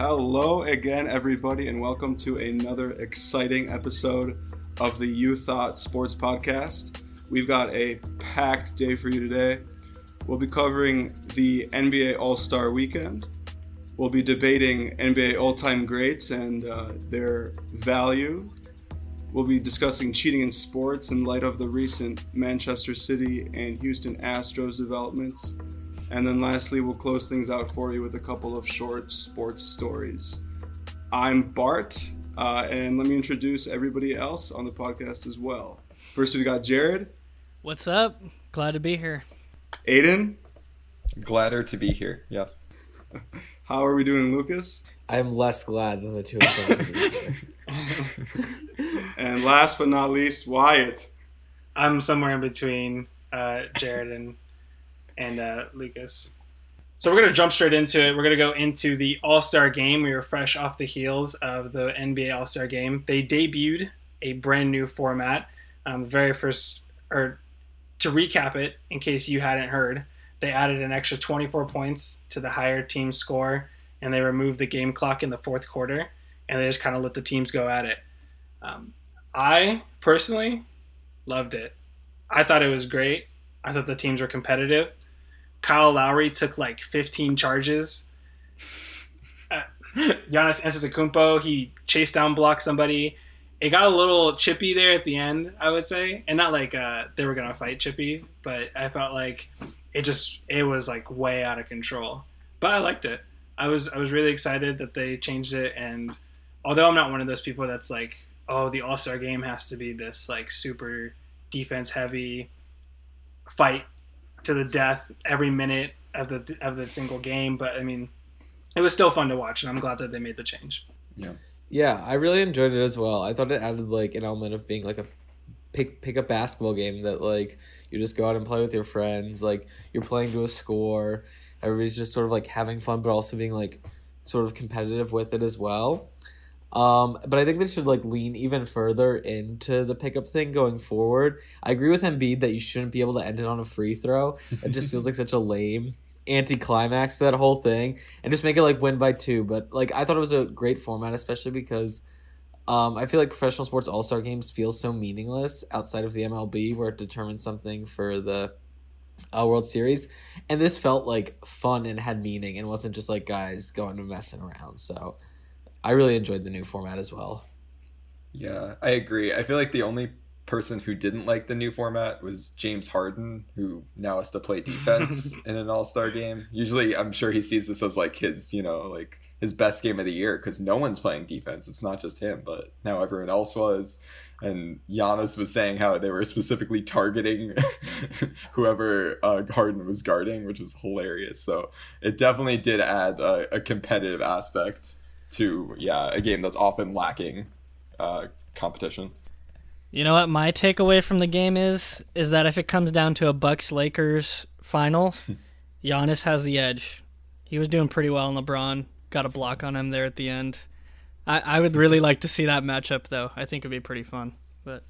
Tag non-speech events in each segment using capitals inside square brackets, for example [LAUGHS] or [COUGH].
Hello again, everybody, and welcome to another exciting episode of the You Thought Sports Podcast. We've got a packed day for you today. We'll be covering the NBA All Star Weekend. We'll be debating NBA all time greats and uh, their value. We'll be discussing cheating in sports in light of the recent Manchester City and Houston Astros developments. And then lastly, we'll close things out for you with a couple of short sports stories. I'm Bart, uh, and let me introduce everybody else on the podcast as well. First, we've got Jarod. What's up? Glad to be here. Aidan. Gladder to be here. Yeah. [LAUGHS] How are we doing, Lucas? I'm less glad than the two of them. [LAUGHS] and last but not least, Wyatt. I'm somewhere in between uh, Jarod and and uh, Lucas. So we're gonna jump straight into it. We're gonna go into the All Star Game. We were fresh off the heels of the NBA All Star Game. They debuted a brand new format. Um, very first, or to recap it, in case you hadn't heard, they added an extra 24 points to the higher team score, and they removed the game clock in the fourth quarter, and they just kind of let the teams go at it. Um, I personally loved it. I thought it was great. I thought the teams were competitive. Kyle Lowry took like 15 charges. Uh, Giannis Antetokounmpo, he chased down blocked somebody. It got a little chippy there at the end, I would say, and not like uh, they were gonna fight chippy, but I felt like it just it was like way out of control. But I liked it. I was I was really excited that they changed it, and although I'm not one of those people that's like, oh, the All Star game has to be this like super defense heavy fight to the death every minute of the of the single game. But I mean, it was still fun to watch, and I'm glad that they made the change. Yeah, yeah, I really enjoyed it as well. I thought it added like an element of being like a pick pick a basketball game that like you just go out and play with your friends. Like you're playing to a score. Everybody's just sort of like having fun, but also being like sort of competitive with it as well. Um, but I think they should like lean even further into the pickup thing going forward. I agree with Embiid that you shouldn't be able to end it on a free throw. It just feels like such a lame anticlimax to that whole thing, and just make it like win by two. But like I thought it was a great format, especially because um, I feel like professional sports all star games feel so meaningless outside of the MLB, where it determines something for the uh, World Series, and this felt like fun and had meaning, and wasn't just like guys going to messing around. So. I really enjoyed the new format as well. Yeah, I agree. I feel like the only person who didn't like the new format was James Harden, who now has to play [LAUGHS] defense in an All Star game. Usually, I'm sure he sees this as like his, you know, like his best game of the year because no one's playing defense. It's not just him, but now everyone else was. And Giannis was saying how they were specifically targeting [LAUGHS] whoever uh, Harden was guarding, which was hilarious. So it definitely did add a, a competitive aspect to yeah a game that's often lacking uh, competition. You know what my takeaway from the game is is that if it comes down to a Bucks Lakers final, [LAUGHS] Giannis has the edge. He was doing pretty well, and LeBron got a block on him there at the end. I, I would really like to see that matchup though. I think it'd be pretty fun. But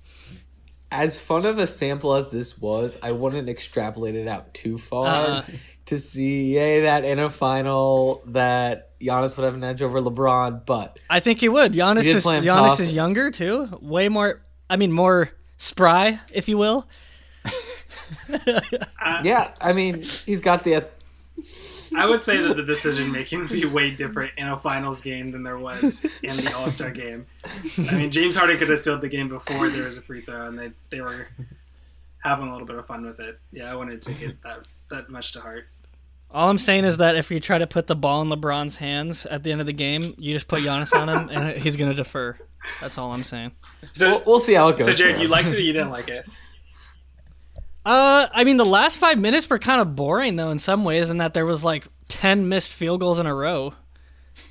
as fun of a sample as this was, I wouldn't extrapolate it out too far uh, to see yay that in a final that Giannis would have an edge over LeBron, but I think he would. Giannis he is Giannis tough. is younger too, way more. I mean, more spry, if you will. [LAUGHS] Uh, yeah, I mean, he's got the. I would say that the decision making would be way different in a finals game than there was in the All Star game. I mean, James Harden could have sealed the game before there was a free throw, and they they were having a little bit of fun with it. Yeah, I wanted to get that that much to heart. All I'm saying is that if you try to put the ball in LeBron's hands at the end of the game, you just put Giannis on him, and he's going to defer. That's all I'm saying. So we'll, we'll see how it goes. So, Jarod, you liked it or you didn't like it? Uh, I mean, the last five minutes were kind of boring though in some ways, in that there was like ten missed field goals in a row.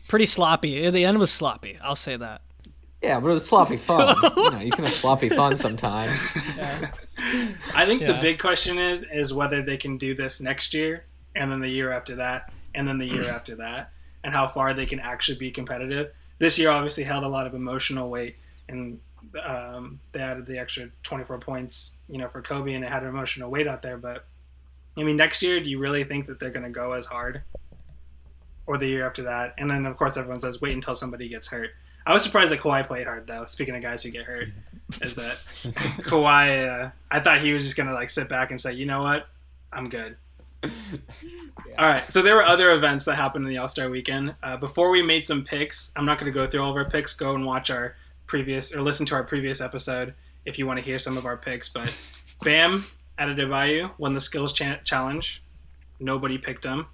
Pretty sloppy. The end was sloppy. I'll say that. Yeah, but it was sloppy [LAUGHS] fun. you know, you can have sloppy fun sometimes. Yeah. [LAUGHS] I think yeah. the big question is is whether they can do this next year and then the year after that, and then the year [CLEARS THROAT] after that, and how far they can actually be competitive. This year obviously held a lot of emotional weight, and um, they added the extra 24 points, you know, for Kobe, and it had an emotional weight out there. But I mean, next year, do you really think that they're going to go as hard, or the year after that. And then of course everyone says wait until somebody gets hurt. I was surprised that Kawhi played hard though. Speaking of guys who get hurt, is that [LAUGHS] Kawhi? Uh, I thought he was just gonna like sit back and say, you know what, I'm good. [LAUGHS] All right. So there were other events that happened in the All Star Weekend. Uh, before we made some picks, I'm not going to go through all of our picks. Go and watch our previous or listen to our previous episode if you want to hear some of our picks. But [LAUGHS] Bam Adebayo won the skills cha- challenge. Nobody picked him.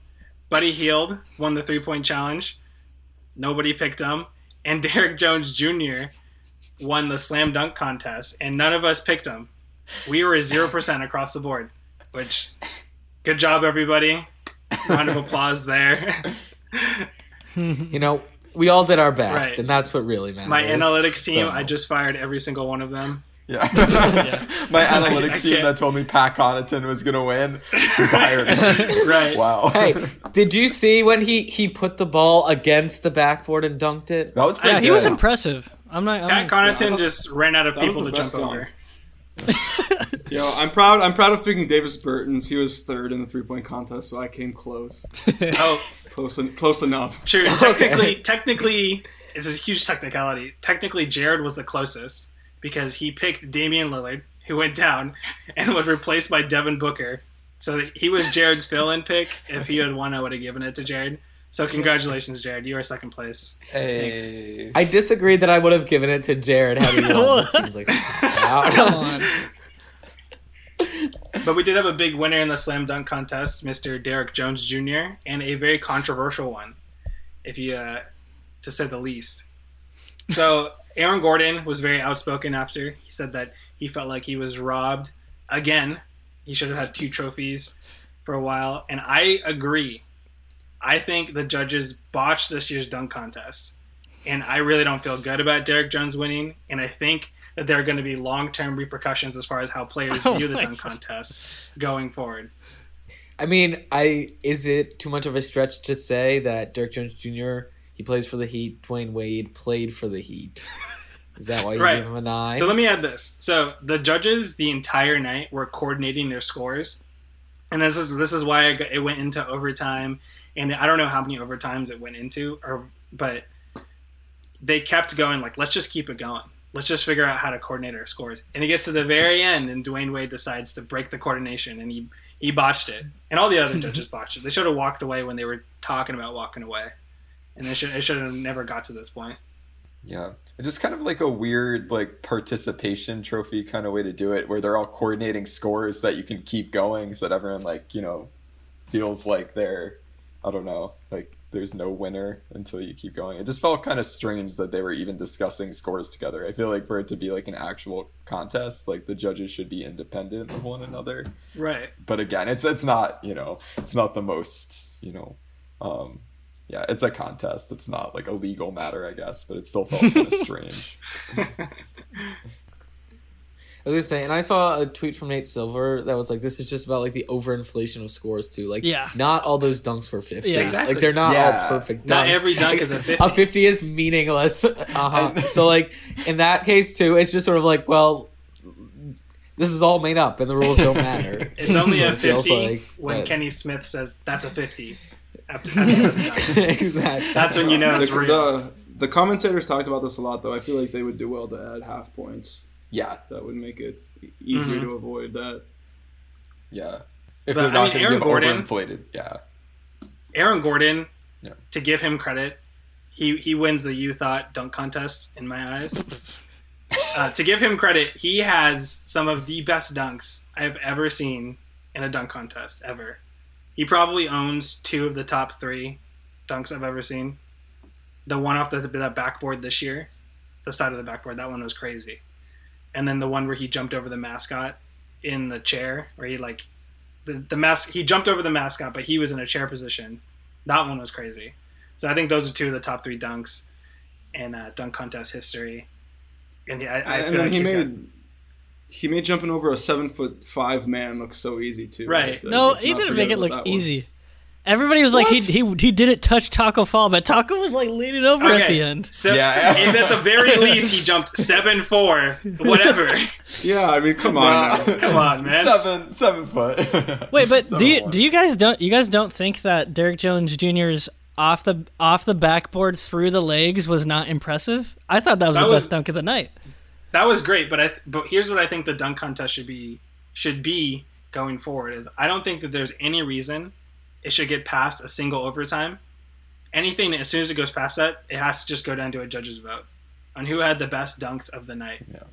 Buddy Hield won the three point challenge. Nobody picked him. And [LAUGHS] Derrick Jones Jr. won the slam dunk contest, and none of us picked him. We were zero percent across the board, which good job everybody. Round of [LAUGHS] applause there. You know, we all did our best, Right. and that's what really matters. My analytics team, So- I just fired every single one of them. Yeah. [LAUGHS] My [LAUGHS] I analytics team that told me Pat Connaughton was gonna win. Fired him. Right. Wow. Hey, did you see when he he put the ball against the backboard and dunked it? that was pretty Yeah, he was impressive. I'm not. I'm Pat not Connaughton thought- just ran out of that people to jump best over. Yo, I'm proud. I'm proud of picking Davis Bertans. He was third in the three point contest, so I came close, [LAUGHS] Oh, close, en- close enough. true. [LAUGHS] Technically, technically, it's a huge technicality. Technically, Jarod was the closest because he picked Damian Lillard, who went down and was replaced by Devin Booker. So he was Jarod's fill-in pick. If he had won, I would have given it to Jarod. So congratulations, Jarod. You are second place. Hey. I disagree that I would have given it to Jarod had he won. [LAUGHS] Seems like [LAUGHS] Come. But we did have a big winner in the slam dunk contest, Mr. Derrick Jones Jr., and a very controversial one, if you, uh, to say the least. So Aaron Gordon was very outspoken after. He said that he felt like he was robbed again. He should have had two trophies for a while, and I agree. I think the judges botched this year's dunk contest, and I really don't feel good about Derrick Jones winning. And I think that there are going to be long-term repercussions as far as how players [LAUGHS] Oh view the my dunk contest going forward. I mean, I is it too much of a stretch to say that Derrick Jones Jr. he plays for the Heat, Dwyane Wade played for the Heat. Is that why you Right. give him an eye? So let me add this. So the judges the entire night were coordinating their scores, and this is this is why it went into overtime. And I don't know how many overtimes it went into, or but they kept going like, let's just keep it going. Let's just figure out how to coordinate our scores. And it gets to the very end, and Dwyane Wade decides to break the coordination, and he he botched it, and all the other [LAUGHS] judges botched it. They should have walked away when they were talking about walking away, and they should it should have never got to this point. Yeah. It's just kind of like a weird like participation trophy kind of way to do it where they're all coordinating scores that you can keep going so that everyone like, you know, feels like they're I don't know, like there's no winner until you keep going. It just felt kind of strange that they were even discussing scores together. I feel like for it to be like an actual contest, like the judges should be independent of one another. Right. But again, it's it's not, you know, it's not the most, you know, um yeah, it's a contest. It's not like a legal matter, I guess, but it still felt kind of [LAUGHS] strange. [LAUGHS] I was gonna say, and I saw a tweet from Nate Silver that was like, "This is just about like the overinflation of scores too. Like, Yeah. not all those dunks were fifties. Yeah. Exactly. Like, they're not Yeah. all perfect. Dunks. Not every dunk is a [LAUGHS] 50. A fifty is meaningless. [LAUGHS] Uh-huh. so, like in that case too, it's just sort of like, well, this is all made up, and the rules don't matter. [LAUGHS] It's only a It feels 50 like, when but- Kenny Smith says that's a 50. After, after the exactly. That's when you know it's the, real. the the commentators talked about this a lot, though. I feel like they would do well to add half points. Yeah, That would make it easier Mhm. to avoid that. yeah. If But, they're I not mean, going to Aaron give Gordon- overinflated, yeah. Aaron Gordon, Yeah. to give him credit, he, he wins the You Thought dunk contest in my eyes. [LAUGHS] Uh, to give him credit, he has some of the best dunks I have ever seen in a dunk contest, ever. He probably owns two of the top three dunks I've ever seen. The one off the, that backboard this year, the side of the backboard, that one was crazy. And then the one where he jumped over the mascot in the chair, where he like the the mask he jumped over the mascot, but he was in a chair position. That one was crazy. So I think those are two of the top three dunks in uh, dunk contest history. And yeah, I, I and feel then like he he's got- made he made jumping over a seven foot five man look so easy too. Right. I No, he didn't make it look that one. easy. Everybody was like, he, What? he he didn't touch Tacko Fall, but Tacko was like leaning over at the end. So, Yeah. and at the very [LAUGHS] least, he jumped seven four, whatever. Yeah, I mean, come on. now. Come on, man. [LAUGHS] Seven, seven foot. [LAUGHS] Wait, but Seven do you, one. do you guys don't you guys don't think that Derrick Jones Jr.'s off the off the backboard through the legs was not impressive. I thought that was That the was- best dunk of the night. That was great, but I but here's what I think the dunk contest should be should be going forward is I don't think that there's any reason it should get past a single overtime. Anything as soon as it goes past that, it has to just go down to a judge's vote on who had the best dunks of the night. Yeah.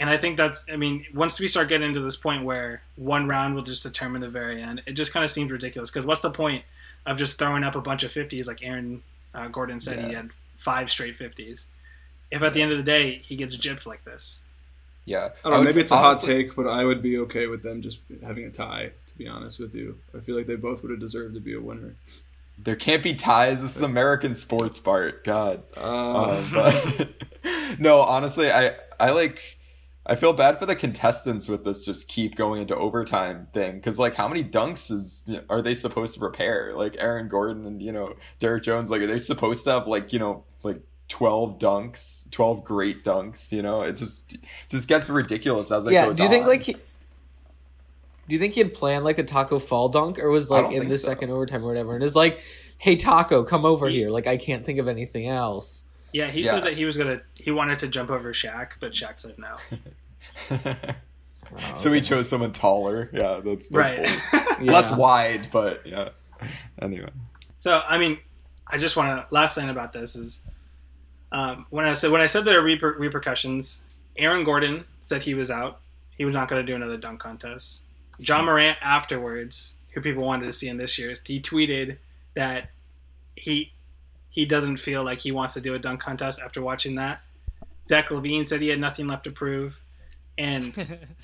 And I think that's I mean, once we start getting to this point where one round will just determine the very end, it just kind of seems ridiculous because what's the point of just throwing up a bunch of 50s like Aaron uh, Gordon said he had five straight 50s. If at the end of the day he gets gypped like this. Yeah. I don't know. would- Maybe it's a honestly- hot take, but I would be okay with them just having a tie. To be honest with you, I feel like they both would have deserved to be a winner. There can't be ties. This is American sports, Bart. God. Uh, Um, but [LAUGHS] no, honestly, I I like I feel bad for the contestants with this just keep going into overtime thing because like how many dunks is are they supposed to prepare? Like Aaron Gordon and you know Derrick Jones, like are they supposed to have like you know like twelve dunks, twelve great dunks? You know, it just just gets ridiculous as it yeah. goes Do you think on. like he? Do you think he had planned like the Tacko Fall dunk, or was like in the so. second overtime or whatever? And is like, hey Tacko, come over He- here. Like I can't think of anything else. Yeah, he Yeah. said that he was gonna he wanted to jump over Shaq, but Shaq said no. [LAUGHS] Oh, so he chose someone taller. Yeah, that's, that's right. [LAUGHS] Yeah. less wide, but yeah. Anyway. so I mean, I just want to last thing about this is um, when I said when I said there are reper- repercussions. Aaron Gordon said he was out. He was not going to do another dunk contest. Ja Morant afterwards, who people wanted to see in this year's, he tweeted that he he doesn't feel like he wants to do a dunk contest after watching that. Zach LaVine said he had nothing left to prove. And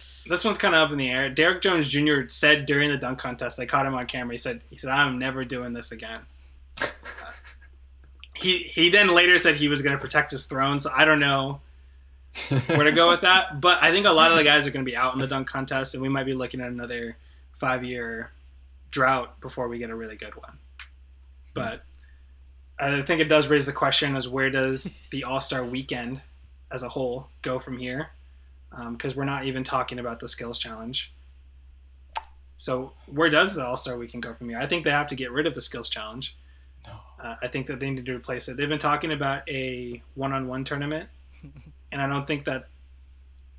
[LAUGHS] this one's kind of up in the air. Derrick Jones Jr. said during the dunk contest, I caught him on camera. He said, "He said I'm never doing this again." [LAUGHS] he he then later said he was going to protect his throne. So I don't know where to go with that. But I think a lot of the guys are going to be out in the dunk contest, and we might be looking at another five year drought before we get a really good one. But I think it does raise the question: is where does the All Star Weekend as a whole go from here? Because we're not even talking about the skills challenge. So where does the All Star Weekend go from here? I think they have to get rid of the skills challenge. No. Uh, I think that they need to replace it. They've been talking about a one-on-one tournament, [LAUGHS] and I don't think that.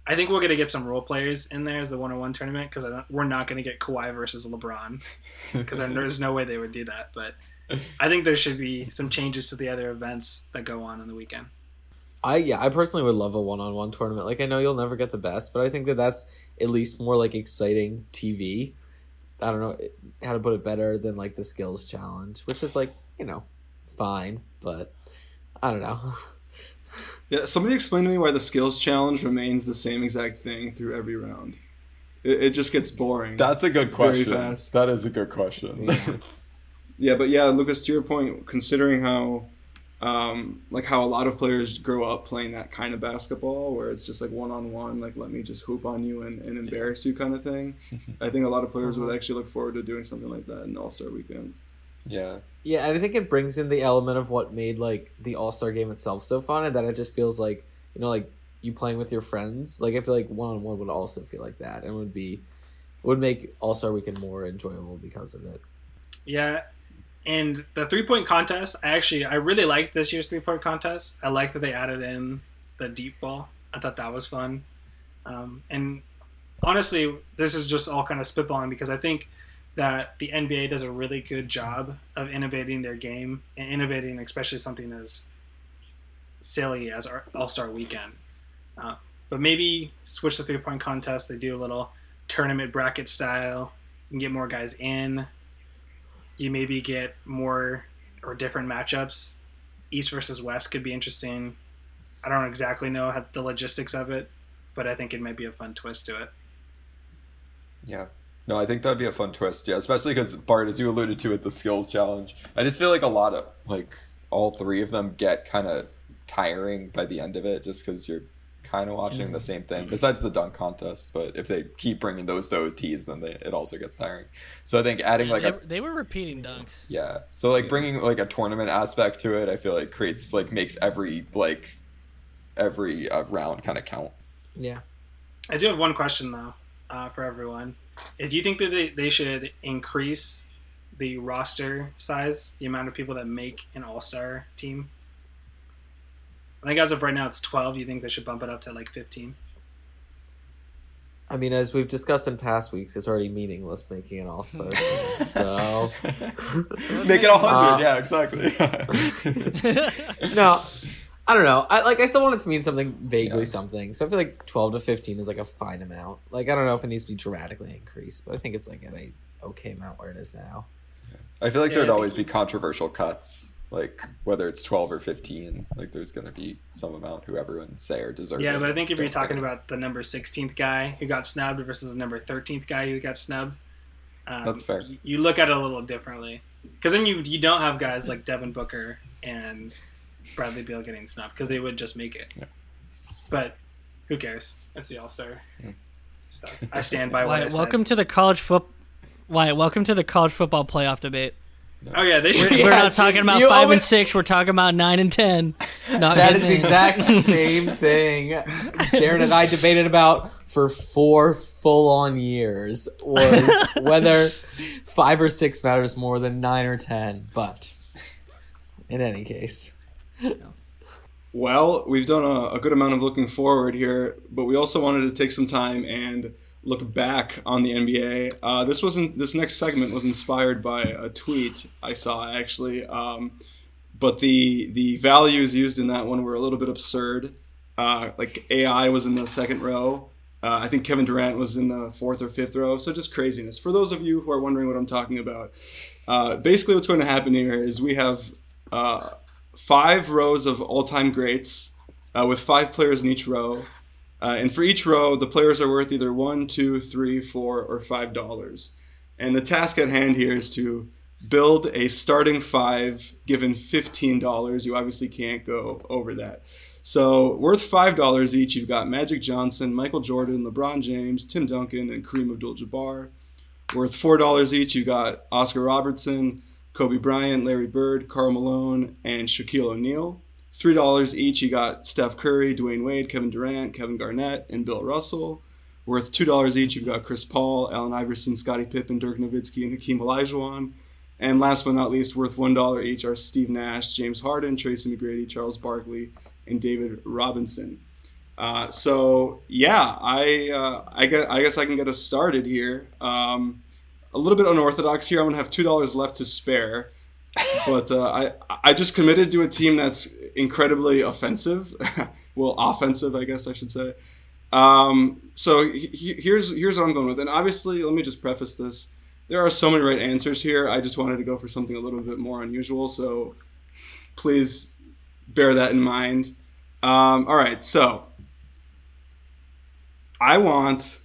I think we're going to get some role players in there as the one-on-one tournament because we're not going to get Kawhi versus LeBron [LAUGHS] because there's no way they would do that. But [LAUGHS] I think there should be some changes to the other events that go on on the weekend. I yeah, I personally would love a one-on-one tournament. Like I know you'll never get the best, but I think that that's at least more like exciting TV. I don't know how to put it better than like the skills challenge, which is like you know fine, but I don't know. [LAUGHS] yeah, somebody explain to me why the skills challenge remains the same exact thing through every round. It, it just gets boring. That's a good question. Very question. fast. That is a good question. Yeah. [LAUGHS] Yeah, but yeah, Lucas, to your point, considering how, um, like how a lot of players grow up playing that kind of basketball, where it's just like one on one, like let me just hoop on you and, and embarrass you kind of thing. [LAUGHS] I think a lot of players would actually look forward to doing something like that in All Star Weekend. Yeah. Yeah, and I think it brings in the element of what made like the All Star game itself so fun, and that it just feels like you know, like you playing with your friends. Like I feel like one on one would also feel like that, and would be would make All Star Weekend more enjoyable because of it. Yeah, and the three point contest, I actually I really liked this year's three point contest. I like that they added in the deep ball. I thought that was fun. Um, and honestly, this is just all kind of spitballing because I think that the NBA does a really good job of innovating their game and innovating, especially something as silly as our All Star Weekend. Uh, but maybe switch the three point contest. They do a little tournament bracket style. and get more guys in you maybe get more or different matchups. East versus West could be interesting. I don't exactly know how, the logistics of it, but I think it might be a fun twist to it. Yeah. No, I think that'd be a fun twist. Yeah, especially because Bart, as you alluded to with the skills challenge, I just feel like a lot of like all three of them get kind of tiring by the end of it, just because you're kind of watching the same thing. Besides the dunk contest, but if they keep bringing those to OTs, then they, it also gets tiring. So I think adding like they, a they were repeating dunks. yeah, so like bringing like a tournament aspect to it, I feel like creates like makes every like every uh, round kind of count. Yeah. I do have one question though uh, for everyone: Is do you think that they, they should increase the roster size, the amount of people that make an All Star team? I think as of right now it's twelve. Do you think they should bump it up to like fifteen? I mean, as we've discussed in past weeks, it's already meaningless making an all star. [LAUGHS] So Make it a hundred. Uh, yeah, exactly. [LAUGHS] no, I don't know. I like. I still want it to mean something vaguely Yeah. something. So I feel like twelve to fifteen is like a fine amount. Like I don't know if it needs to be dramatically increased, but I think it's like at a okay amount where it is now. I feel like Yeah, there'd always be controversial cuts, like whether it's twelve or fifteen. Like there's going to be some amount who everyone say are deserving. Yeah, but I think if you're talking say. about the number sixteenth guy who got snubbed versus the number thirteenth guy who got snubbed, um, That's fair. y- You look at it a little differently because then you you don't have guys like Devin Booker and Bradley Beal getting snubbed because they would just make it. Yeah. But who cares? It's the All Star Yeah. stuff. I stand by what I Wyatt, said. welcome to the college foot. Wyatt, welcome to the college football playoff debate. Oh yeah, they should. We're, we're not talking about you five and six. We're talking about nine and ten. [LAUGHS] Not That is the in. exact [LAUGHS] same thing Jarod and I debated about for four full on years was [LAUGHS] whether five or six matters more than nine or ten. But in any case. [LAUGHS] Well, we've done a, a good amount of looking forward here, but we also wanted to take some time and look back on the NBA. Uh, this wasn't this next segment was inspired by a tweet I saw actually, um, but the the values used in that one were a little bit absurd. Uh, like AI was in the second row. Uh, I think Kevin Durant was in the fourth or fifth row. So just craziness. For those of you who are wondering what I'm talking about, uh, basically what's going to happen here is we have. Five rows of all-time greats uh, with five players in each row. Uh, and for each row the players are worth either one two three four or five dollars. And the task at hand here is to build a starting five given fifteen dollars. You obviously can't go over that. So worth five dollars each you've got magic johnson michael jordan lebron james tim duncan and kareem abdul-jabbar. Worth four dollars each you've got oscar robertson Kobe Bryant, Larry Bird, Karl Malone, and Shaquille O'Neal. Three dollars each. You got Steph Curry, Dwyane Wade, Kevin Durant, Kevin Garnett, and Bill Russell. Worth two dollars each. You've got Chris Paul, Allen Iverson, Scottie Pippen, Dirk Nowitzki, and Hakeem Olajuwon. And last but not least, worth one dollar each are Steve Nash, James Harden, Tracy McGrady, Charles Barkley, and David Robinson. Uh, so yeah, I uh, I guess I guess I can get us started here. Um, a little bit unorthodox here. I'm gonna have two dollars left to spare, but uh, I I just committed to a team that's incredibly offensive, [LAUGHS] well offensive I guess I should say. Um, so he- he- here's here's what I'm going with, and obviously let me just preface this: there are so many right answers here. I just wanted to go for something a little bit more unusual, so please bear that in mind. Um, all right, so I want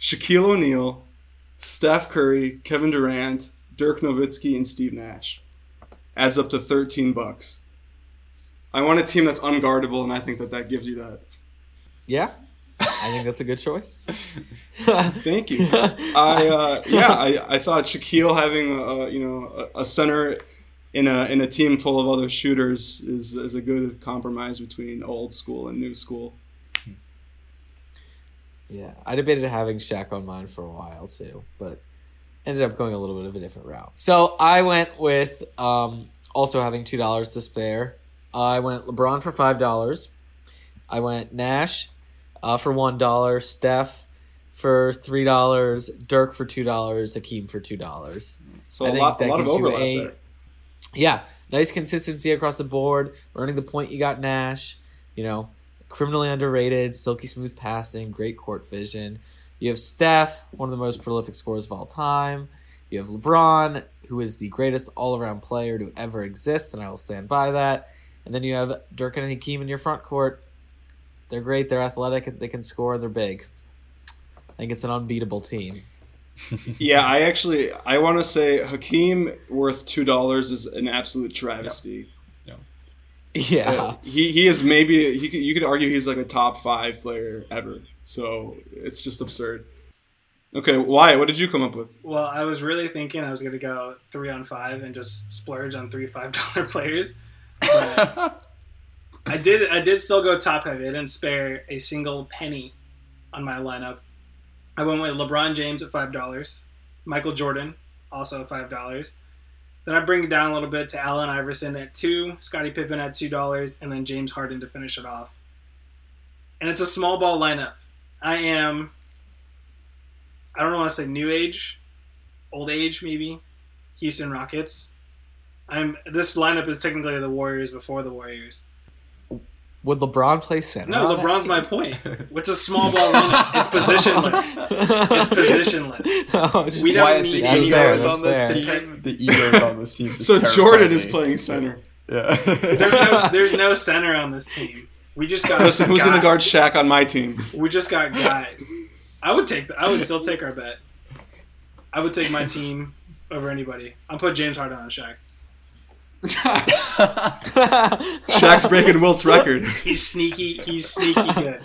Shaquille O'Neal. Steph Curry, Kevin Durant, Dirk Nowitzki, and Steve Nash. Adds up to 13 bucks. I want a team that's unguardable, and I think that that gives you that. Yeah. I think that's a good choice. [LAUGHS] Thank you. I uh, yeah, I, I thought Shaquille having a, you know a, a center in a in a team full of other shooters is is a good compromise between old school and new school. Yeah, I debated having Shaq on mine for a while too, but ended up going a little bit of a different route. So I went with um, also having two dollars to spare. I went LeBron for five dollars. I went Nash uh, for one dollar. Steph for three dollars. Dirk for two dollars. Hakeem for two dollars. So I a lot a lot of overlap a- there. Yeah, nice consistency across the board. Earning the point, you got Nash. You know, criminally underrated, silky smooth passing, great court vision. You have Steph, one of the most prolific scorers of all time. You have LeBron, who is the greatest all around player to ever exist, and I will stand by that. And then you have Dirk and Hakeem in your front court. They're great, they're athletic, they can score, they're big. I think it's an unbeatable team. [LAUGHS] Yeah, I actually I want to say Hakeem worth two dollars is an absolute travesty. Yeah. Uh, he he is maybe he could, you could argue he's like a top five player ever. So it's just absurd. Okay, Wyatt, what did you come up with? Well, I was really thinking I was going to go three on five and just splurge on three five dollar [LAUGHS] players. But I did. I did still go top heavy. I didn't spare a single penny on my lineup. I went with LeBron James at five dollars, Michael Jordan also five dollars, Then I bring it down a little bit to Allen Iverson at two, Scottie Pippen at two dollars, and then James Harden to finish it off. And it's a small ball lineup. I am. I don't want to say new age, old age maybe. Houston Rockets. I'm. This lineup is technically the Warriors before the Warriors. Would LeBron play center? No, on that LeBron's team? my point. [LAUGHS] What's a small ball lineup. It's positionless. [LAUGHS] It's positionless. No, just- We don't need the That's any fair, egos on this fair. team. The egos on this team. So Jordan is playing center. Yeah. There's no, [LAUGHS] there's no center on this team. We just got. Listen, who's going to guard Shaq on my team? We just got guys. I would take. I would still take our bet. I would take my team over anybody. I'll put James Harden on Shaq. [LAUGHS] Shaq's breaking Wilt's record. [LAUGHS] He's sneaky. He's sneaky [LAUGHS] good.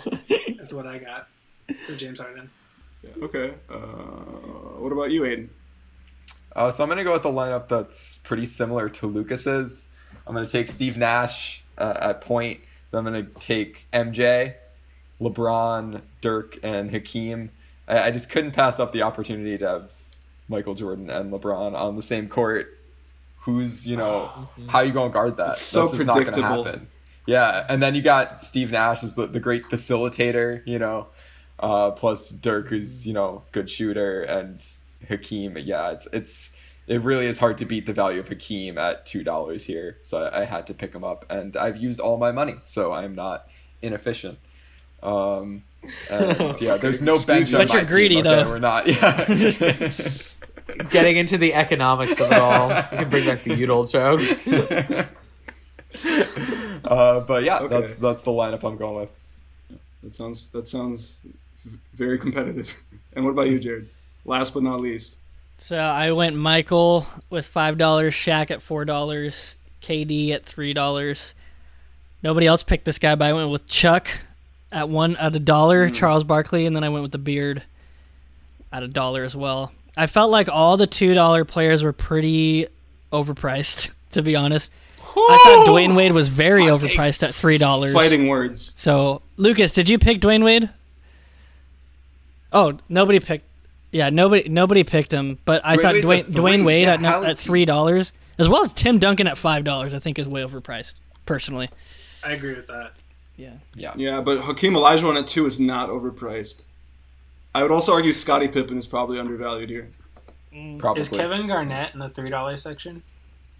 That's what I got for James Harden. Okay. Uh, what about you, Aidan? Uh, so I'm going to go with a lineup that's pretty similar to Lucas's. I'm going to take Steve Nash uh, at point. Then I'm going to take MJ, LeBron, Dirk, and Hakeem. I, I just couldn't pass up the opportunity to have Michael Jordan and LeBron on the same court. Who's, you know, [SIGHS] [SIGHS] how you going to guard that? It's so That's just not gonna predictable. happen. Yeah, and then you got Steve Nash as the, the great facilitator, you know, uh, plus Dirk, who's you know good shooter, and Hakeem. Yeah, it's it's it really is hard to beat the value of Hakeem at two dollars here. So I, I had to pick him up, and I've used all my money, so I'm not inefficient. Um, and [LAUGHS] yeah, there's no bench. on But you're greedy, team, okay? though. We're not. Yeah. [LAUGHS] [LAUGHS] Getting into the economics of it all, we can bring back the Udall jokes. [LAUGHS] uh, but yeah, Okay. that's that's the lineup I'm going with. That sounds that sounds very competitive. And what about you, Jarod? Last but not least. So I went Michael with five dollars, Shaq at four dollars, KD at three dollars. Nobody else picked this guy, but I went with Chuck at one at a dollar, Charles Barkley, and then I went with the beard at a dollar as well. I felt like all the two dollar players were pretty overpriced, [LAUGHS] to be honest. I thought Dwyane Wade was very Hot take. overpriced at three dollars. Fighting words. So, Lucas, did you pick Dwyane Wade? Oh, nobody picked. Yeah, nobody nobody picked him. But I Dwayne thought Wade's Dwayne, three. Dwyane Wade Yeah, at, at three dollars, as well as Tim Duncan at five dollars, I think is way overpriced. Personally, I agree with that. yeah. Yeah. Yeah, but Hakeem Olajuwon at two is not overpriced. I would also argue Scottie Pippen is probably undervalued here. Mm. Probably. Is Kevin Garnett in the three dollar section?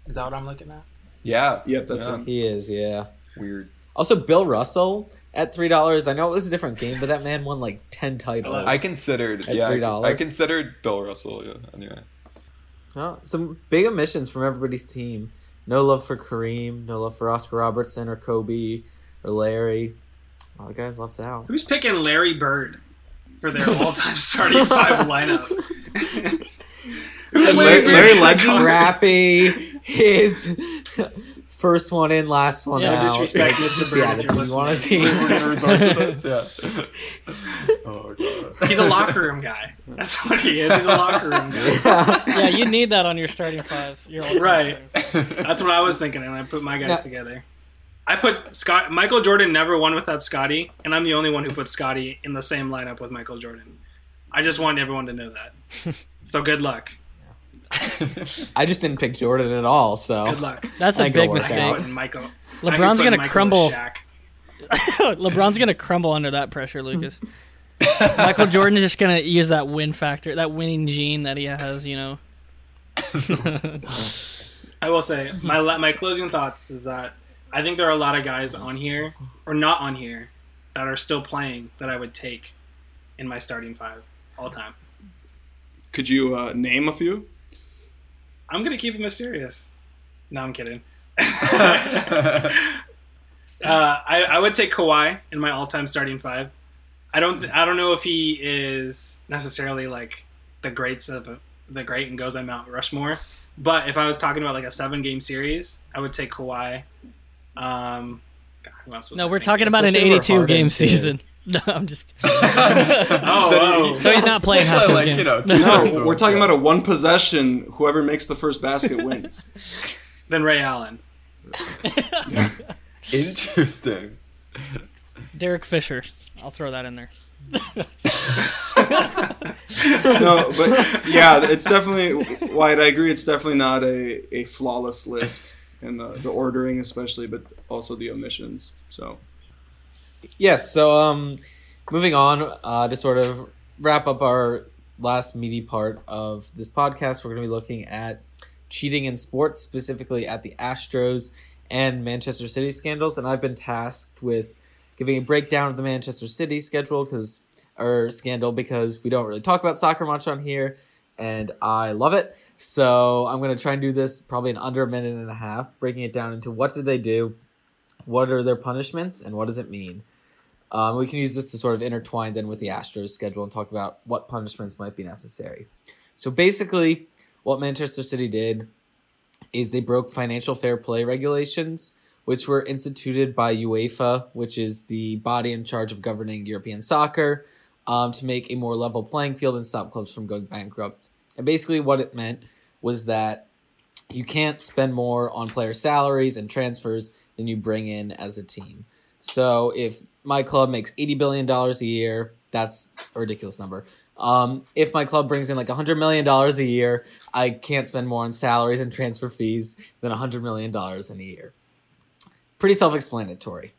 Is that what I'm looking at? Yeah. Yep, that's Yeah. him. he is, yeah. Weird. Also, Bill Russell at three dollars. I know it was a different game, but that man won like ten titles. I considered. At yeah. $3? I considered Bill Russell. Yeah. Anyway. Oh, some big omissions from everybody's team. No love for Kareem. No love for Oscar Robertson or Kobe or Larry. All the guys left out. Who's picking Larry Bird for their all-time starting [LAUGHS] five lineup? Who's Larry- Bird? Larry Legend? Scrappy. His first one in, last one Yeah, out. disrespect Like, Mr. just Bird if you're attitude you want a team. We're gonna resort to this. Yeah. oh god. He's a locker room guy. That's what he is. He's a locker room guy. [LAUGHS] yeah. Yeah, you need that on your starting five. Your all-time Right. starting five. That's what I was thinking when I put my guys Now- together. I put Scott. Michael Jordan never won without Scottie, and I'm the only one who put Scottie in the same lineup with Michael Jordan. I just want everyone to know that. [LAUGHS] So good luck. I just didn't pick Jordan at all, so Good luck. That's a big mistake. Michael. LeBron's gonna crumble. [LAUGHS] LeBron's gonna crumble under that pressure, Lucas. [LAUGHS] Michael Jordan's just gonna use that win factor, that winning gene that he has. You know. I will say my my closing thoughts is that I think there are a lot of guys on here or not on here that are still playing that I would take in my starting five all time. Could you uh, name a few? I'm gonna keep it mysterious. No, I'm kidding. [LAUGHS] [LAUGHS] Uh, I, I would take Kawhi in my all-time starting five. I don't I don't know if he is necessarily like the greats of the great and goes on Mount Rushmore, but if I was talking about like a seven-game series, I would take Kawhi. Um, God, who else was No, we're talking about an 82 game too. season. [LAUGHS] No, I'm just. [LAUGHS] Oh, oh. So he's not playing half [LAUGHS] his like, game. you know, No, we're talking about a one possession. Whoever makes the first basket wins. Then Ray Allen. Interesting. Derek Fisher. I'll throw that in there. no, but yeah, it's definitely White. I agree. It's definitely not a, a flawless list in the, the ordering, especially, but also the omissions. So Yes. So, um, moving on uh, to sort of wrap up our last meaty part of this podcast, we're going to be looking at cheating in sports, specifically at the Astros and Manchester City scandals. And I've been tasked with giving a breakdown of the Manchester City schedule because or scandal because we don't really talk about soccer much on here, and I love it. So I'm going to try and do this probably in under a minute and a half, breaking it down into what did they do, what are their punishments, and what does it mean. Um, we can use this to sort of intertwine then with the Astros schedule and talk about what punishments might be necessary. So basically, what Manchester City did is they broke financial fair play regulations, which were instituted by UEFA, which is the body in charge of governing European soccer, um, to make a more level playing field and stop clubs from going bankrupt. And basically, what it meant was that you can't spend more on player salaries and transfers than you bring in as a team. So if my club makes eighty billion dollars a year, that's a ridiculous number. Um, if my club brings in like hundred million dollars a year, I can't spend more on salaries and transfer fees than hundred million dollars in a year. Pretty self-explanatory.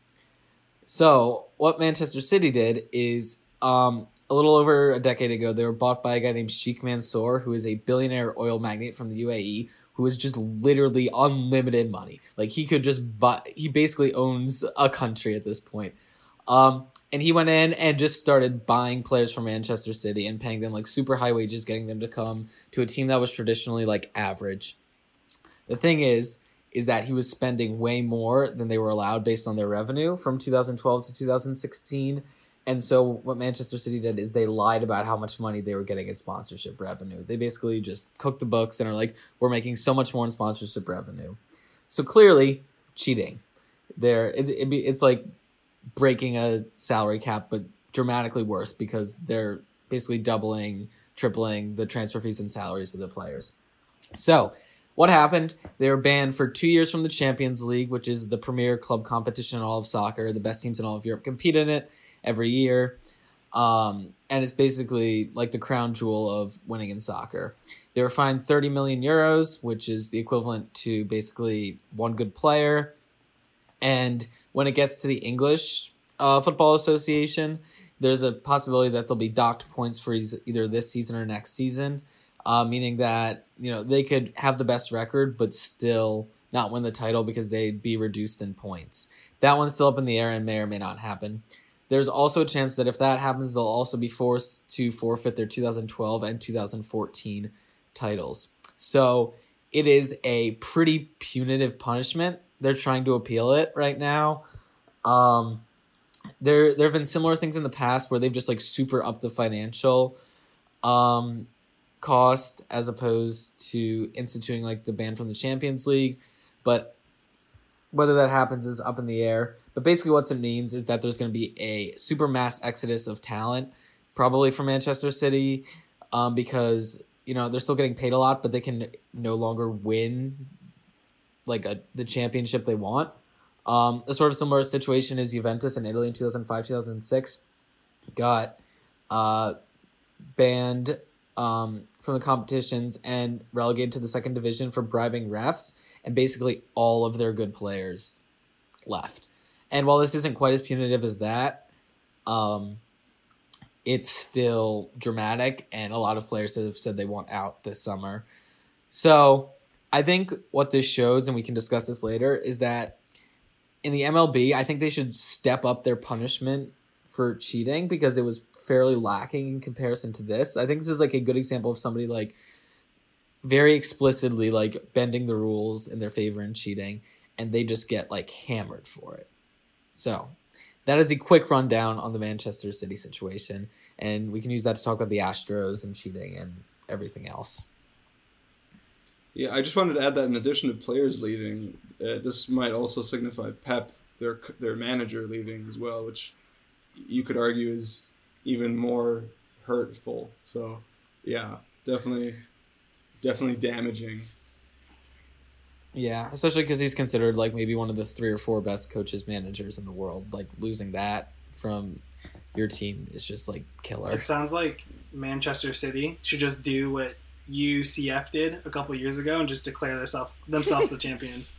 So what Manchester City did is um, a little over a decade ago, they were bought by a guy named Sheikh Mansour, who is a billionaire oil magnate from the UAE, who is just literally unlimited money. Like he could just buy. He basically owns a country at this point. Um, and he went in and just started buying players from Manchester City and paying them like super high wages, getting them to come to a team that was traditionally like average. The thing is, is that he was spending way more than they were allowed based on their revenue from 2012 to 2016 and so what Manchester City did is they lied about how much money they were getting in sponsorship revenue. They basically just cooked the books and are like, we're making so much more in sponsorship revenue. So clearly, cheating. There, it, it be, it's like breaking a salary cap, but dramatically worse because they're basically doubling, tripling the transfer fees and salaries of the players. So, what happened? They were banned for two years from the Champions League, which is the premier club competition in all of soccer. The best teams in all of Europe compete in it every year. Um, and it's basically like the crown jewel of winning in soccer. They were fined 30 million euros, which is the equivalent to basically one good player. And when it gets to the English uh, Football Association, there's a possibility that they'll be docked points for either this season or next season, uh, meaning that you know they could have the best record but still not win the title because they'd be reduced in points. That one's still up in the air and may or may not happen. There's also a chance that if that happens, they'll also be forced to forfeit their 2012 and 2014 titles. So it is a pretty punitive punishment. They're trying to appeal it right now. Um, there there have been similar things in the past where they've just like super up the financial um, cost as opposed to instituting like the ban from the Champions League, but whether that happens is up in the air. But basically, what it means is that there's going to be a super mass exodus of talent, probably from Manchester City, um, because you know they're still getting paid a lot, but they can no longer win like a, the championship they want. Um, a sort of similar situation is Juventus in Italy in 2005 2006 got uh, banned um, from the competitions and relegated to the second division for bribing refs, and basically all of their good players left. And while this isn't quite as punitive as that, um, it's still dramatic, and a lot of players have said they want out this summer. So I think what this shows, and we can discuss this later, is that in the MLB, I think they should step up their punishment for cheating because it was fairly lacking in comparison to this. I think this is like a good example of somebody like very explicitly like bending the rules in their favor and cheating, and they just get like hammered for it. So that is a quick rundown on the Manchester City situation, and we can use that to talk about the Astros and cheating and everything else. Yeah, I just wanted to add that in addition to players leaving, uh, this might also signify Pep, their their manager, leaving as well, which you could argue is even more hurtful. So, yeah, definitely, definitely damaging. Yeah, especially because he's considered like maybe one of the three or four best coaches managers in the world. Like losing that from your team is just like killer. It sounds like Manchester City should just do what UCF did a couple years ago and just declare themselves themselves the [LAUGHS] champions.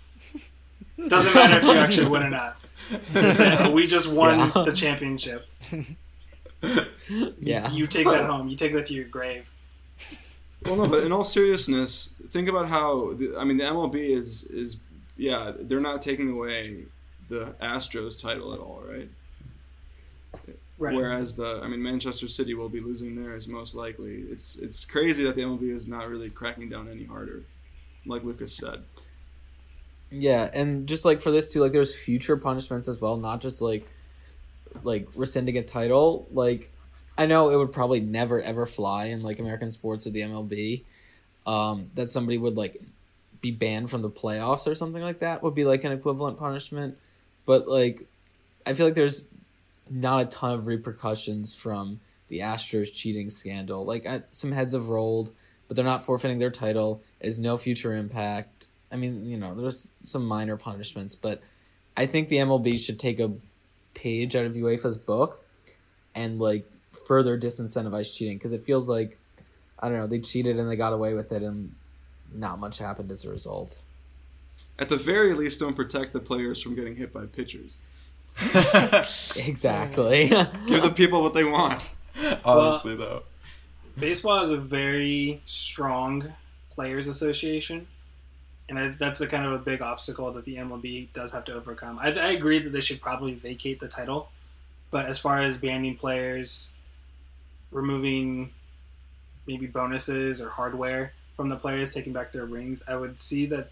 Doesn't matter if you actually win or not. Just "Oh, we just won Yeah. the championship. [LAUGHS] Yeah. You take that [LAUGHS] home. You take that to your grave. Well, no, but in all seriousness, think about how the, I mean the MLB is is yeah they're not taking away the Astros title at all, right? Right. Whereas the I mean Manchester City will be losing theirs most likely. It's it's crazy that the MLB is not really cracking down any harder, like Lucas said. Yeah, and just like for this too, like there's future punishments as well, not just like like rescinding a title. Like I know it would probably never ever fly in like American sports or the MLB. Um, that somebody would like be banned from the playoffs or something like that would be like an equivalent punishment. But like I feel like there's not a ton of repercussions from the Astros cheating scandal. Like I, some heads have rolled, but they're not forfeiting their title. It has no future impact. I mean, you know, there's some minor punishments, but I think the MLB should take a page out of UEFA's book and like further disincentivize cheating because it feels like I don't know they cheated and they got away with it and not much happened as a result. At the very least, don't protect the players from getting hit by pitchers. [LAUGHS] Exactly. Give the people what they want. [LAUGHS] Honestly, though. Baseball has a very strong players association, and I, that's a kind of a big obstacle that the MLB does have to overcome. I, I agree that they should probably vacate the title, but as far as banning players, removing maybe bonuses or hardware from the players taking back their rings, I would see that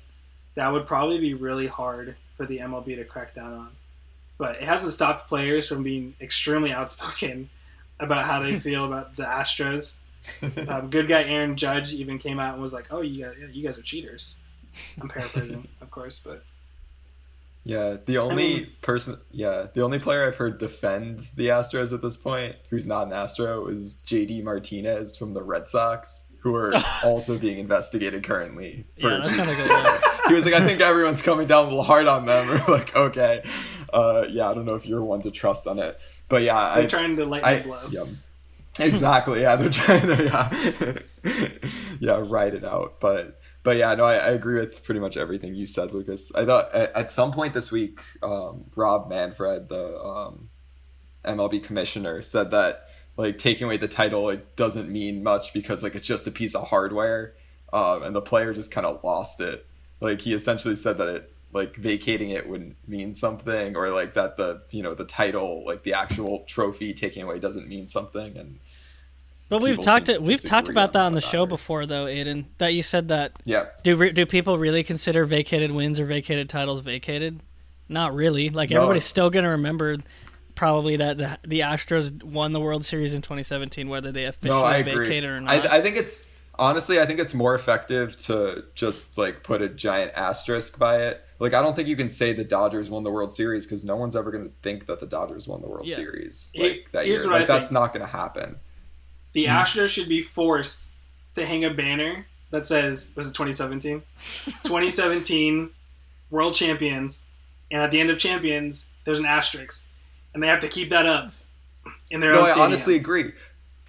that would probably be really hard for the MLB to crack down on. But it hasn't stopped players from being extremely outspoken [LAUGHS] about how they feel about the Astros. [LAUGHS] Um, good guy Aaron Judge even came out and was like, "Oh, you guys, you guys are cheaters." I'm paraphrasing, of course, but Yeah, the only mean- person, yeah, the only player I've heard defend the Astros at this point, who's not an Astro, is JD Martinez from the Red Sox, who are [LAUGHS] also being investigated currently. for- [LAUGHS] Yeah, that's kind of good. he was like, I think everyone's coming down a little hard on them. [LAUGHS] We're like, okay, uh, yeah, I don't know if you're one to trust on it, but yeah, they're I, trying to lighten I, the blow. yeah, exactly. Yeah, they're trying to, yeah, yeah, write it out. But, but yeah, no, I, I agree with pretty much everything you said, Lucas. I thought at, at some point this week, um, Rob Manfred, the um, MLB commissioner, said that like taking away the title like doesn't mean much because like it's just a piece of hardware, um, and the player just kind of lost it. Like he essentially said that it like vacating it wouldn't mean something or like that the you know the title like the actual trophy taking away doesn't mean something and But we've talked to We've talked about that on the show matter. before, though, Aidan. That you said that yeah do re- do people really consider vacated wins or vacated titles vacated? Not really. Like No. everybody's still gonna remember probably that the, the Astros won the World Series in 2017, whether they officially no vacated or not. I, I think it's honestly i think it's more effective to just like put a giant asterisk by it like i don't think you can say the dodgers won the world series because no one's ever going to think that the dodgers won the world Yeah. series Here- like that here's year what I like that's think. not going to happen The Hmm. Astros should be forced to hang a banner that says, "Was it 2017? 2017 [LAUGHS] World Champions," and at the end of Champions, there's an asterisk, and they have to keep that up in their no own i stadium. honestly agree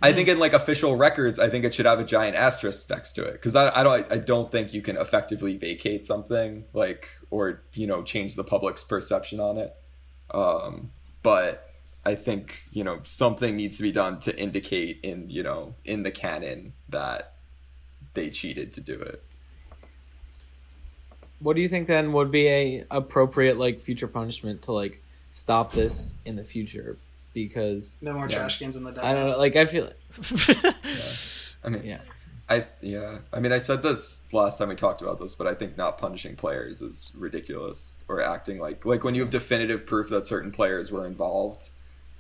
I think in like official records, I think it should have a giant asterisk next to it because I, I don't I don't think you can effectively vacate something like or you know change the public's perception on it. Um, but I think you know something needs to be done to indicate in you know in the canon that they cheated to do it. what do you think then would be a appropriate like future punishment to like stop this in the future? Because no more Yeah. trash cans in the I don't know, like I feel [LAUGHS] I mean, yeah. I yeah. I mean, I said this last time we talked about this, but I think not punishing players is ridiculous or acting like like when you have definitive proof that certain players were involved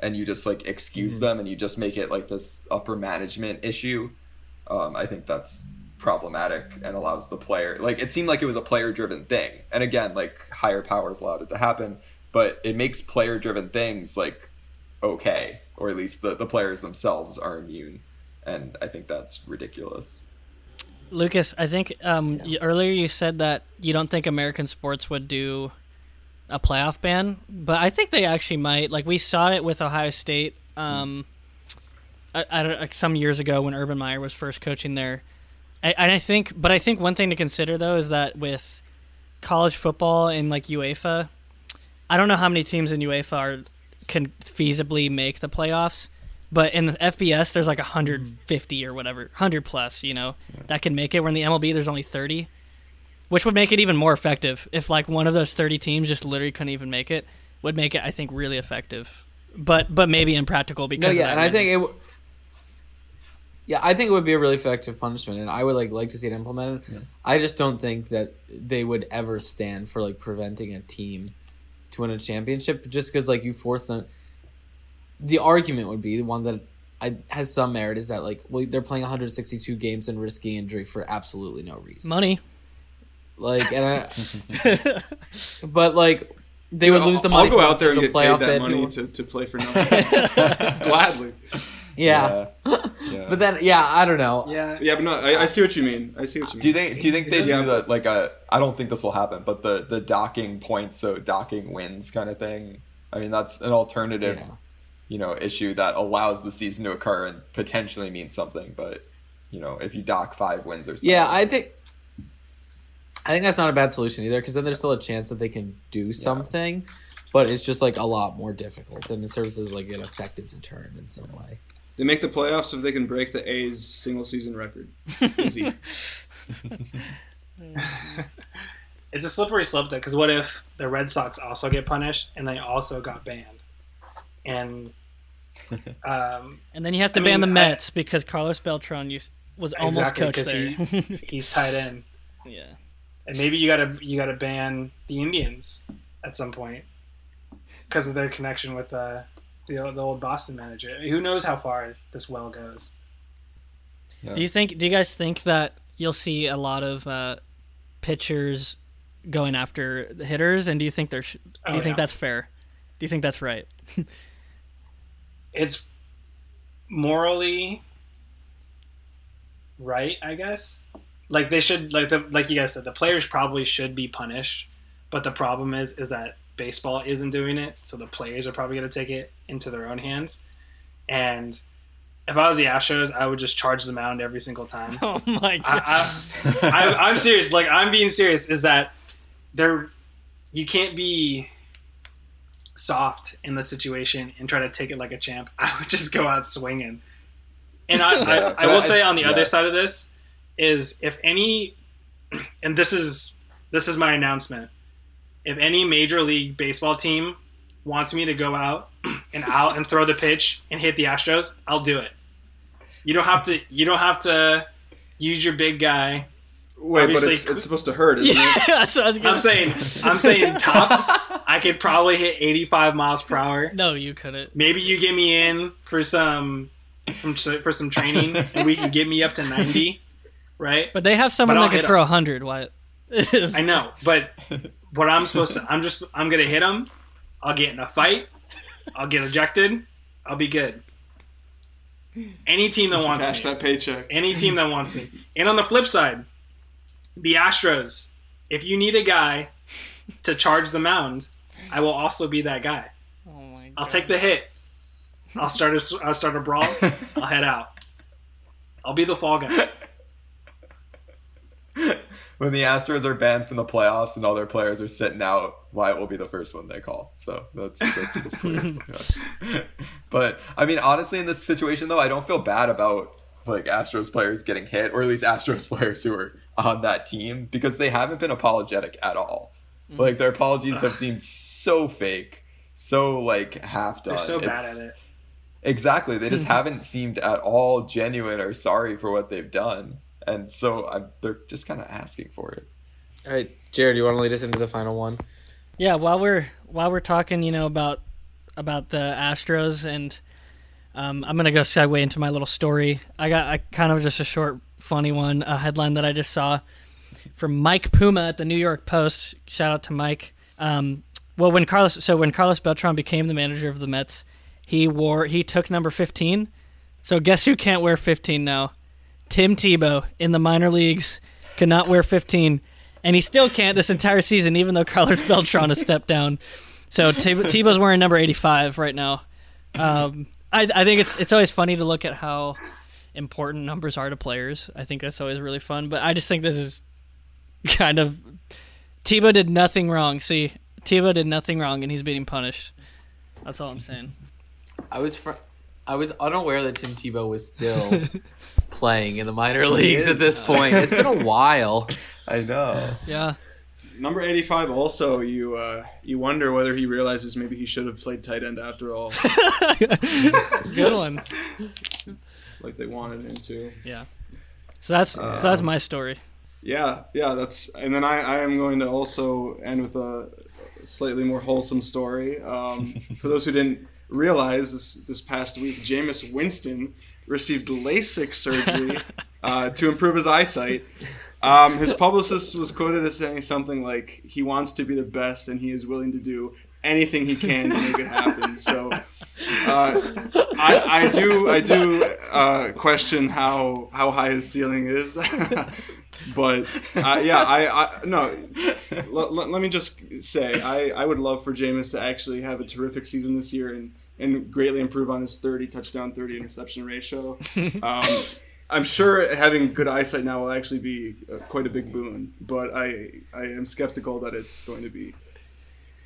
and you just like excuse Mhm. them and you just make it like this upper management issue. Um, I think that's problematic and allows the player like it seemed like it was a player driven thing. And again, like higher powers allowed it to happen, but it makes player driven things like okay, or at least the, the players themselves are immune and I think that's ridiculous. Lucas, I think um, y earlier you said that you don't think American sports would do a playoff ban, but I think they actually might. Like we saw it with Ohio State um, I, I don't, like some years ago when Urban Meyer was first coaching there. I, and I think, but I think one thing to consider though is that with college football and like UEFA, I don't know how many teams in UEFA are can feasibly make the playoffs, but in the FBS there's like 150 or whatever, 100 plus, you know, that can make it. Where in the MLB there's only 30, which would make it even more effective if like one of those 30 teams just literally couldn't even make it. Would make it, I think, really effective, but but maybe impractical because No, of yeah, that and I think it. W- yeah, I think it would be a really effective punishment, and I would like like to see it implemented. I just don't think that they would ever stand for like preventing a team to win a championship just because like you force them. The argument would be the one that I, has some merit is that like well they're playing 162 games and risking injury for absolutely no reason. money. Like and I, [LAUGHS] but like they would I'll- lose the money. I'll go out there and get paid that money people. to, to play for nothing. [LAUGHS] Gladly. yeah. yeah. [LAUGHS] but then yeah, I don't know. Yeah. Yeah, but no, I, I see what you mean. I see what you mean. Do you think? Do you think they Yeah. do the like a? I don't think this will happen, but the the docking points, so docking wins kind of thing. I mean, that's an alternative, Yeah. you know, issue that allows the season to occur and potentially means something. But you know, if you dock five wins or something, Yeah, I think I think that's not a bad solution either because then there's still a chance that they can do something, but it's just like a lot more difficult and it serves as like an effective deterrent in some way. They make the playoffs if they can break the A's single season record. Easy. [LAUGHS] [LAUGHS] It's a slippery slope though, because what if the Red Sox also get punished and they also got banned? And [LAUGHS] um, And then you have to I ban the mean, I- Mets because Carlos Beltran used, was almost Exactly, coach 'cause there. he- he's tied in, yeah. And maybe you gotta you gotta ban the Indians at some point because of their connection with uh, the old- the old Boston manager. Who knows how far this well goes? Do you think? Do you guys think that you'll see a lot of uh, pitchers going after the hitters? And do you think there's? Do Oh, you think yeah. that's fair? Do you think that's right? It's morally right, I guess. Like they should, like the like you guys said, the players probably should be punished. But the problem is, is that baseball isn't doing it, so the players are probably going to take it into their own hands. And if I was the Astros, I would just charge the mound every single time. [LAUGHS] Oh my god! I, I, I, I'm serious. Like I'm being serious. Is that there? You can't be soft in the situation and try to take it like a champ. [LAUGHS] I would just go out swinging. And I, I, I will say on the yeah. other side of this is if any, [CLEARS THROAT] and this is this is my announcement. If any major league baseball team wants me to go out [CLEARS THROAT] and out and throw the pitch and hit the Astros, I'll do it. You don't have to. You don't have to use your big guy. Wait, but it's, it's supposed to hurt, isn't [LAUGHS] yeah, it? that's what I was gonna I'm saying. I'm saying [LAUGHS] tops. I could probably hit 85 miles per hour. No, you couldn't. Maybe you get me in for some for some training, and we can get me up to 90. Right? But they have someone But I'll that hit could throw a hundred. What? [LAUGHS] I know, but what I'm supposed to, I'm just, I'm gonna hit him. I'll get in a fight. I'll get ejected. I'll be good. Any team that wants Cash me. that paycheck. any team that wants me. And on the flip side, the Astros, if you need a guy to charge the mound, I will also be that guy. Oh my god! I'll take the hit. I'll start a, I'll start a brawl. [LAUGHS] I'll head out. I'll be the fall guy. [LAUGHS] when the Astros are banned from the playoffs and all their players are sitting out, Wyatt will be the first one they call. So that's that seems clear. [LAUGHS] [LAUGHS] But I mean, honestly, in this situation though, I don't feel bad about like Astros players getting hit, or at least Astros players who are on that team because they haven't been apologetic at all. Mm-hmm. Like their apologies have seemed so fake, so like half done. They're so bad at it. Exactly. They just haven't seemed at all genuine or sorry for what they've done. And so I, they're just kind of asking for it. All right, Jarod, you want to lead us into the final one? Yeah, while we're while we're talking, you know about about the Astros, and um, I'm gonna go segue into my little story. I got I kind of just a short, funny one, a headline that I just saw from Mike Puma at the New York Post. Shout out to Mike. Um, well, when Carlos so when Carlos Beltran became the manager of the Mets, he wore he took number 15. So guess who can't wear 15 now? Tim Tebow in the minor leagues could not wear 15, and he still can't this entire season, even though Carlos [LAUGHS] Beltran has stepped down. So Teb- Tebow's wearing number 85 right now. Um, I, I think it's it's always funny to look at how important numbers are to players. I think that's always really fun. But I just think this is kind of Tebow did nothing wrong. See, Tebow did nothing wrong, and he's being punished. That's all I'm saying. I was fr- I was unaware that Tim Tebow was still [LAUGHS] playing in the minor leagues at this point. It's been a [LAUGHS] while. I know. Yeah. Number 85 also you uh, you wonder whether he realizes maybe he should have played tight end after all [LAUGHS] Good one. [LAUGHS] like they wanted him to. Yeah. So that's so that's my story. Yeah, yeah, that's and then I, I am going to also end with a slightly more wholesome story. Um, for those who didn't realize this this past week, Jameis Winston received LASIK surgery [LAUGHS] uh, to improve his eyesight. Um, his publicist was quoted as saying something like, "He wants to be the best, and he is willing to do anything he can to make it happen." So, uh, I, I do I do uh, question how how high his ceiling is, [LAUGHS] but uh, yeah, I, I no. Let, let, let me just say, I, I would love for Jameis to actually have a terrific season this year and and greatly improve on his 30 touchdown 30 interception ratio. Um, [LAUGHS] I'm sure having good eyesight now will actually be uh, quite a big boon, but I I am skeptical that it's going to be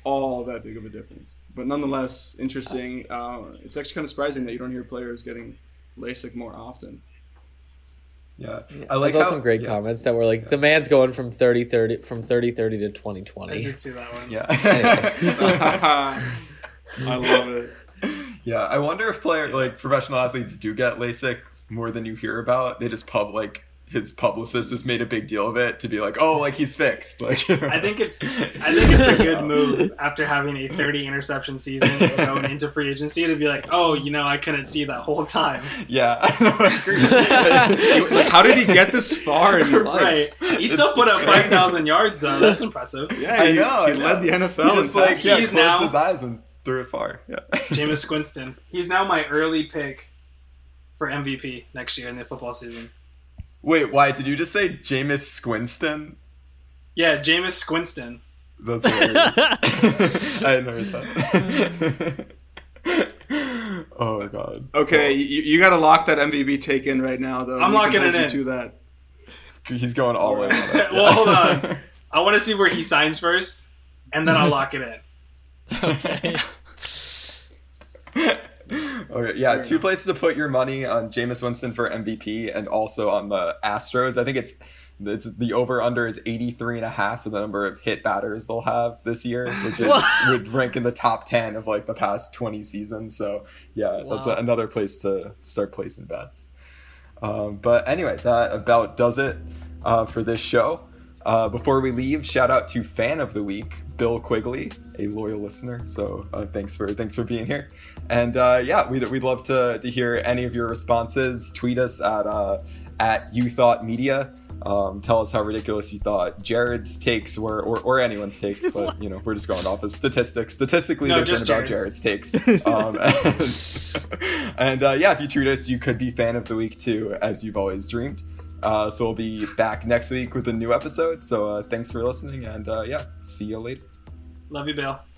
all that big of a difference. But nonetheless, interesting. Uh, it's actually kind of surprising that you don't hear players getting LASIK more often. Yeah. I I like saw how- some great yeah. comments that were like the man's going from 30 30 from 30 30 to 20 I 20. did see that one. Yeah. [LAUGHS] [LAUGHS] I love it. Yeah, I wonder if player like professional athletes do get LASIK more than you hear about. They just pub like his publicist just made a big deal of it to be like, oh, like he's fixed. [LAUGHS] Like I think it's I think it's a good move [LAUGHS] after having a 30 interception season and going into free agency to be like, oh, you know, I couldn't see that whole time. yeah, I know, I agree. Like, how did he get this far in life? right. He still put up it's crazy. 5,000 yards though. That's impressive. Yeah, I he, know, he I led the NFL. He in just like yeah, He's closed now- his eyes and threw it far. Yeah. [LAUGHS] Jameis Squinston. He's now my early pick for MVP next year in the football season. Wait, why did you just say Jameis Squinston? Yeah, Jameis Squinston. That's hilarious. [LAUGHS] I hadn't heard that. [LAUGHS] oh my god. Okay, you, you got to lock that MVP take in right now, though. I'm We can locking hold it in. To that. He's going all in. on it. Well, hold on. I want to see where he signs first, and then I'll lock it in. Okay. [LAUGHS] Okay, yeah, Fair two enough. places to put your money on Jameis Winston for MVP and also on the Astros. I think it's it's the over under is 83 and a half for the number of hit batters they'll have this year, which is, [LAUGHS] would rank in the top 10 of like the past 20 seasons. So, yeah, that's a, another place to start placing bets. Um, but anyway, that about does it uh, for this show. Uh, before we leave, shout out to fan of the week, Bill Quigley, a loyal listener. So uh, thanks for thanks for being here. And uh, yeah, we'd, we'd love to, to hear any of your responses. Tweet us at uh, at you thought media. Um, tell us how ridiculous you thought Jarod's takes were, or, or anyone's takes, but [LAUGHS] you know we're just going off of statistics. Statistically, No, they've been just about Jarod's takes. [LAUGHS] Um, and and, uh, yeah, if you tweet us, you could be fan of the week too, as you've always dreamed. Uh, so we'll be back next week with a new episode. So uh, thanks for listening, and uh, yeah, see you later. Love you, Bill.